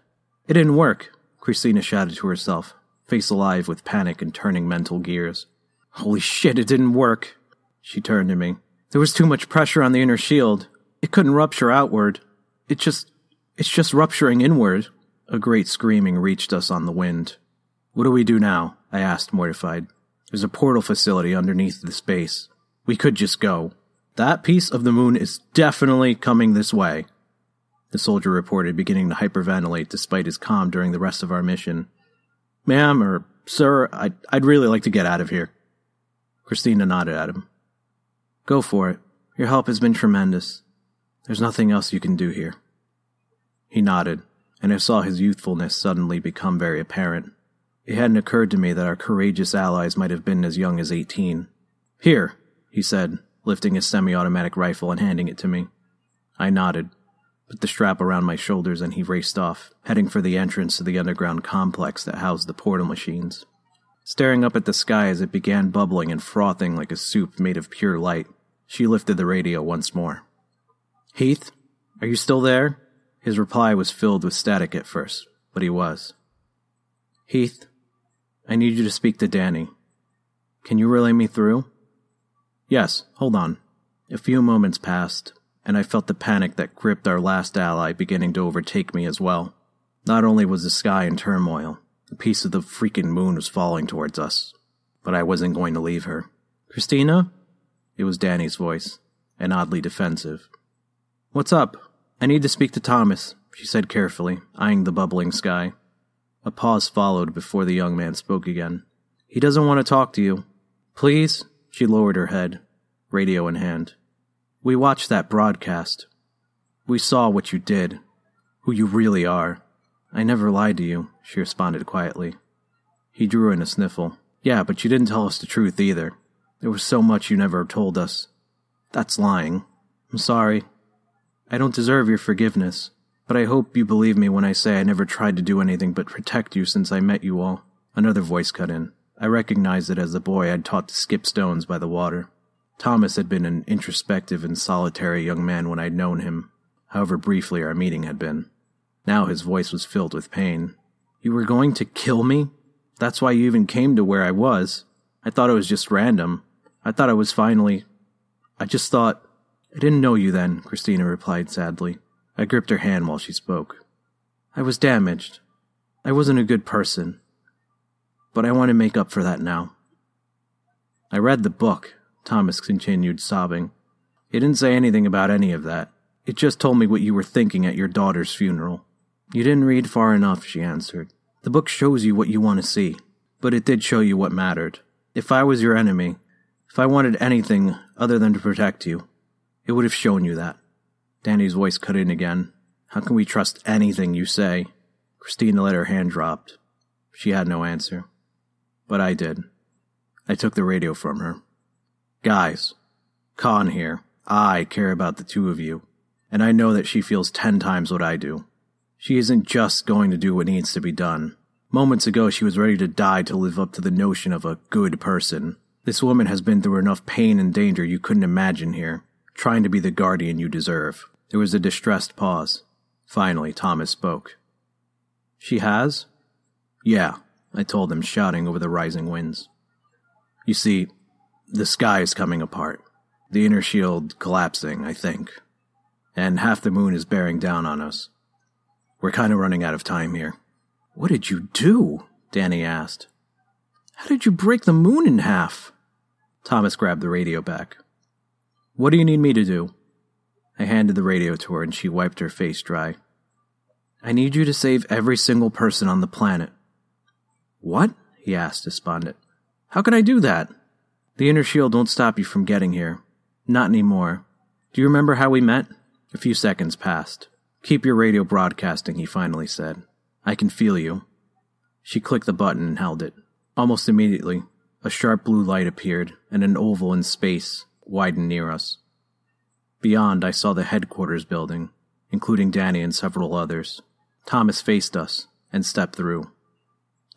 [SPEAKER 1] It didn't work, Christina shouted to herself, face alive with panic and turning mental gears. Holy shit, it didn't work. She turned to me. There was too much pressure on the inner shield. It couldn't rupture outward. It just. It's just rupturing inward. A great screaming reached us on the wind. What do we do now? I asked, mortified. There's a portal facility underneath the space. We could just go. That piece of the moon is definitely coming this way, the soldier reported, beginning to hyperventilate despite his calm during the rest of our mission. Ma'am, or sir, I'd, I'd really like to get out of here. Christina nodded at him. Go for it. Your help has been tremendous. There's nothing else you can do here. He nodded, and I saw his youthfulness suddenly become very apparent. It hadn't occurred to me that our courageous allies might have been as young as eighteen. Here, he said, lifting his semi automatic rifle and handing it to me. I nodded, put the strap around my shoulders, and he raced off, heading for the entrance to the underground complex that housed the portal machines. Staring up at the sky as it began bubbling and frothing like a soup made of pure light, she lifted the radio once more. Heath, are you still there? His reply was filled with static at first, but he was. Heath, I need you to speak to Danny. Can you relay me through? Yes, hold on. A few moments passed, and I felt the panic that gripped our last ally beginning to overtake me as well. Not only was the sky in turmoil, a piece of the freaking moon was falling towards us, but I wasn't going to leave her. Christina? It was Danny's voice, and oddly defensive. What's up? I need to speak to Thomas, she said carefully, eyeing the bubbling sky. A pause followed before the young man spoke again. He doesn't want to talk to you. Please? She lowered her head, radio in hand. We watched that broadcast. We saw what you did, who you really are. I never lied to you, she responded quietly. He drew in a sniffle. Yeah, but you didn't tell us the truth either. There was so much you never told us. That's lying. I'm sorry. I don't deserve your forgiveness. But I hope you believe me when I say I never tried to do anything but protect you since I met you all. Another voice cut in. I recognized it as the boy I'd taught to skip stones by the water. Thomas had been an introspective and solitary young man when I'd known him, however briefly our meeting had been. Now his voice was filled with pain. You were going to kill me? That's why you even came to where I was. I thought it was just random. I thought I was finally. I just thought. I didn't know you then, Christina replied sadly. I gripped her hand while she spoke. I was damaged. I wasn't a good person. But I want to make up for that now. I read the book, Thomas continued, sobbing. It didn't say anything about any of that. It just told me what you were thinking at your daughter's funeral. You didn't read far enough, she answered. The book shows you what you want to see, but it did show you what mattered. If I was your enemy, if I wanted anything other than to protect you, it would have shown you that. Danny's voice cut in again. How can we trust anything you say? Christina let her hand drop. She had no answer. But I did. I took the radio from her. Guys, Conn here. I care about the two of you, and I know that she feels ten times what I do. She isn't just going to do what needs to be done. Moments ago, she was ready to die to live up to the notion of a good person. This woman has been through enough pain and danger you couldn't imagine here, trying to be the guardian you deserve. There was a distressed pause. Finally, Thomas spoke. She has? Yeah, I told him, shouting over the rising winds. You see, the sky is coming apart. The inner shield collapsing, I think. And half the moon is bearing down on us. We're kind of running out of time here. What did you do? Danny asked. How did you break the moon in half? Thomas grabbed the radio back. What do you need me to do? I handed the radio to her and she wiped her face dry. I need you to save every single person on the planet. What? he asked, despondent. How can I do that? The inner shield won't stop you from getting here. Not anymore. Do you remember how we met? A few seconds passed. Keep your radio broadcasting, he finally said. I can feel you. She clicked the button and held it. Almost immediately, a sharp blue light appeared, and an oval in space widened near us. Beyond, I saw the headquarters building, including Danny and several others. Thomas faced us and stepped through.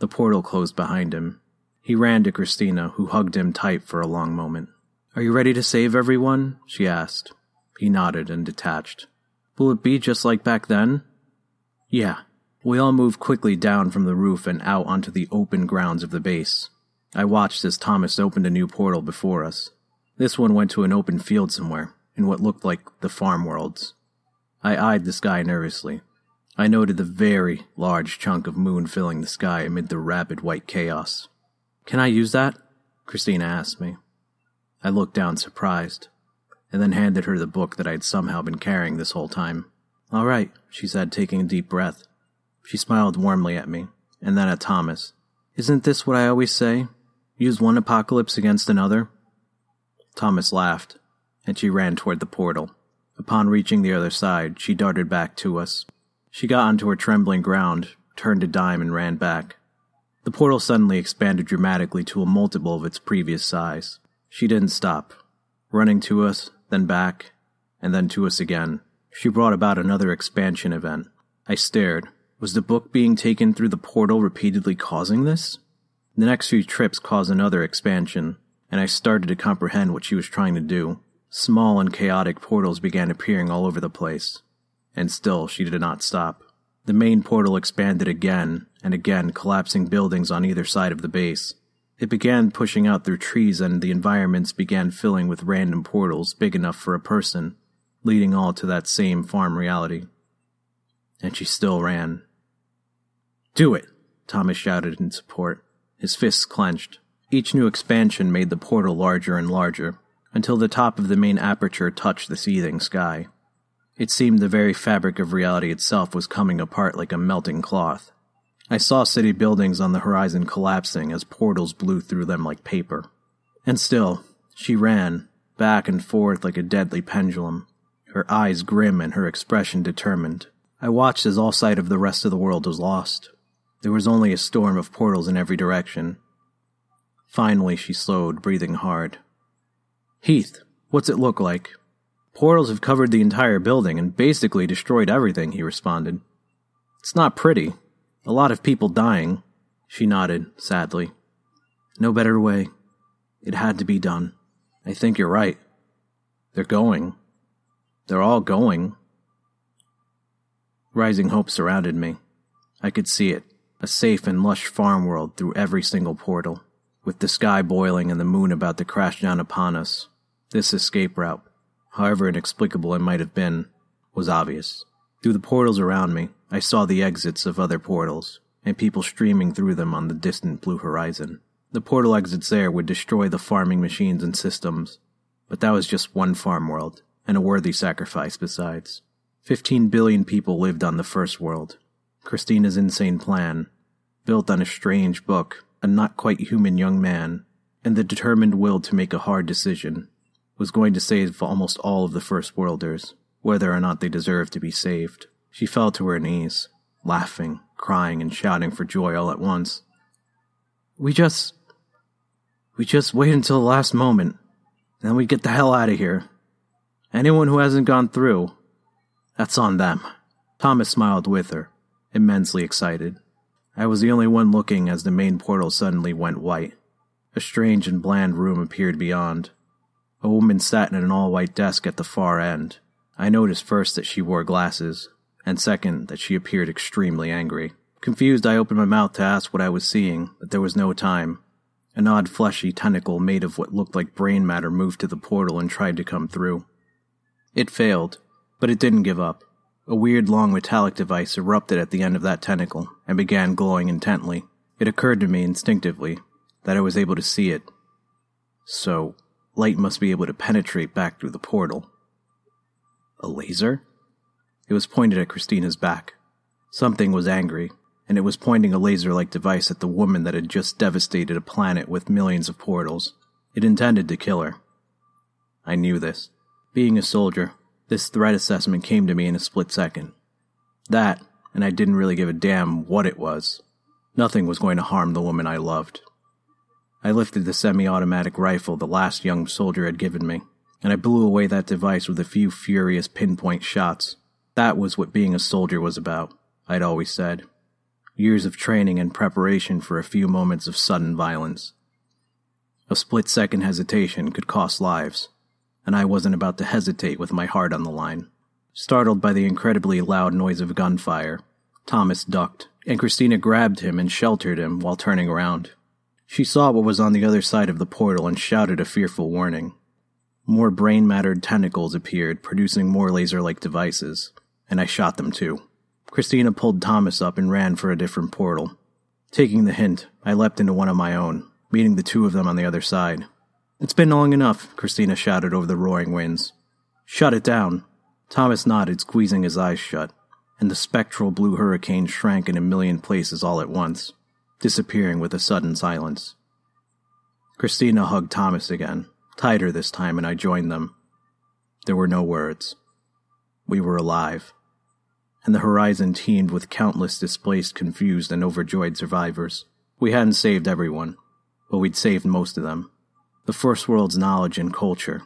[SPEAKER 1] The portal closed behind him. He ran to Christina, who hugged him tight for a long moment. Are you ready to save everyone? she asked. He nodded and detached. Will it be just like back then? Yeah. We all moved quickly down from the roof and out onto the open grounds of the base. I watched as Thomas opened a new portal before us. This one went to an open field somewhere, in what looked like the farm worlds. I eyed the sky nervously. I noted the very large chunk of moon filling the sky amid the rapid white chaos. Can I use that? Christina asked me. I looked down surprised, and then handed her the book that I had somehow been carrying this whole time. All right, she said, taking a deep breath. She smiled warmly at me, and then at Thomas. Isn't this what I always say? Use one apocalypse against another? Thomas laughed, and she ran toward the portal. Upon reaching the other side, she darted back to us. She got onto her trembling ground, turned a dime, and ran back. The portal suddenly expanded dramatically to a multiple of its previous size. She didn't stop, running to us, then back, and then to us again. She brought about another expansion event. I stared. Was the book being taken through the portal repeatedly causing this? The next few trips caused another expansion, and I started to comprehend what she was trying to do. Small and chaotic portals began appearing all over the place, and still she did not stop. The main portal expanded again and again, collapsing buildings on either side of the base. It began pushing out through trees, and the environments began filling with random portals big enough for a person, leading all to that same farm reality. And she still ran. Do it! Thomas shouted in support his fists clenched. Each new expansion made the portal larger and larger, until the top of the main aperture touched the seething sky. It seemed the very fabric of reality itself was coming apart like a melting cloth. I saw city buildings on the horizon collapsing as portals blew through them like paper. And still, she ran, back and forth like a deadly pendulum, her eyes grim and her expression determined. I watched as all sight of the rest of the world was lost. There was only a storm of portals in every direction. Finally, she slowed, breathing hard. Heath, what's it look like? Portals have covered the entire building and basically destroyed everything, he responded. It's not pretty. A lot of people dying. She nodded, sadly. No better way. It had to be done. I think you're right. They're going. They're all going. Rising hope surrounded me. I could see it a safe and lush farm world through every single portal, with the sky boiling and the moon about to crash down upon us. This escape route, however inexplicable it might have been, was obvious. Through the portals around me, I saw the exits of other portals, and people streaming through them on the distant blue horizon. The portal exits there would destroy the farming machines and systems, but that was just one farm world, and a worthy sacrifice besides. Fifteen billion people lived on the first world. Christina's insane plan, built on a strange book, a not quite human young man, and the determined will to make a hard decision, was going to save almost all of the first worlders, whether or not they deserved to be saved. She fell to her knees, laughing, crying, and shouting for joy all at once. We just. We just wait until the last moment, then we get the hell out of here. Anyone who hasn't gone through, that's on them. Thomas smiled with her, immensely excited. I was the only one looking as the main portal suddenly went white. A strange and bland room appeared beyond. A woman sat at an all white desk at the far end. I noticed first that she wore glasses, and second, that she appeared extremely angry. Confused, I opened my mouth to ask what I was seeing, but there was no time. An odd fleshy tentacle made of what looked like brain matter moved to the portal and tried to come through. It failed, but it didn't give up. A weird long metallic device erupted at the end of that tentacle and began glowing intently. It occurred to me instinctively that I was able to see it. So, light must be able to penetrate back through the portal. A laser? It was pointed at Christina's back. Something was angry, and it was pointing a laser like device at the woman that had just devastated a planet with millions of portals. It intended to kill her. I knew this. Being a soldier, this threat assessment came to me in a split second. That, and I didn't really give a damn what it was. Nothing was going to harm the woman I loved. I lifted the semi automatic rifle the last young soldier had given me, and I blew away that device with a few furious pinpoint shots. That was what being a soldier was about, I'd always said years of training and preparation for a few moments of sudden violence. A split second hesitation could cost lives, and I wasn't about to hesitate with my heart on the line. Startled by the incredibly loud noise of gunfire, Thomas ducked, and Christina grabbed him and sheltered him while turning around. She saw what was on the other side of the portal and shouted a fearful warning. More brain mattered tentacles appeared, producing more laser like devices, and I shot them too. Christina pulled Thomas up and ran for a different portal. Taking the hint, I leapt into one of my own, meeting the two of them on the other side. It's been long enough, Christina shouted over the roaring winds. Shut it down. Thomas nodded, squeezing his eyes shut, and the spectral blue hurricane shrank in a million places all at once, disappearing with a sudden silence. Christina hugged Thomas again, tighter this time, and I joined them. There were no words. We were alive and the horizon teemed with countless displaced, confused, and overjoyed survivors. We hadn't saved everyone, but we'd saved most of them. The First World's knowledge and culture,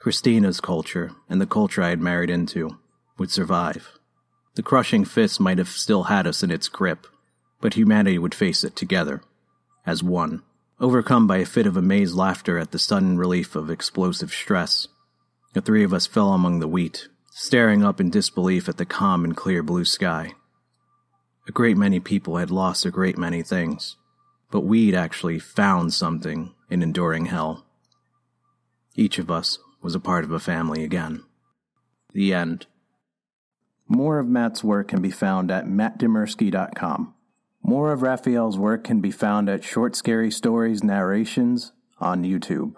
[SPEAKER 1] Christina's culture, and the culture I had married into, would survive. The crushing fist might have still had us in its grip, but humanity would face it together, as one. Overcome by a fit of amazed laughter at the sudden relief of explosive stress, the three of us fell among the wheat staring up in disbelief at the calm and clear blue sky. A great many people had lost a great many things, but we'd actually found something in enduring hell. Each of us was a part of a family again. The end. More of Matt's work can be found at mattdymerski.com. More of Rafael's work can be found at Short Scary Stories Narrations on YouTube.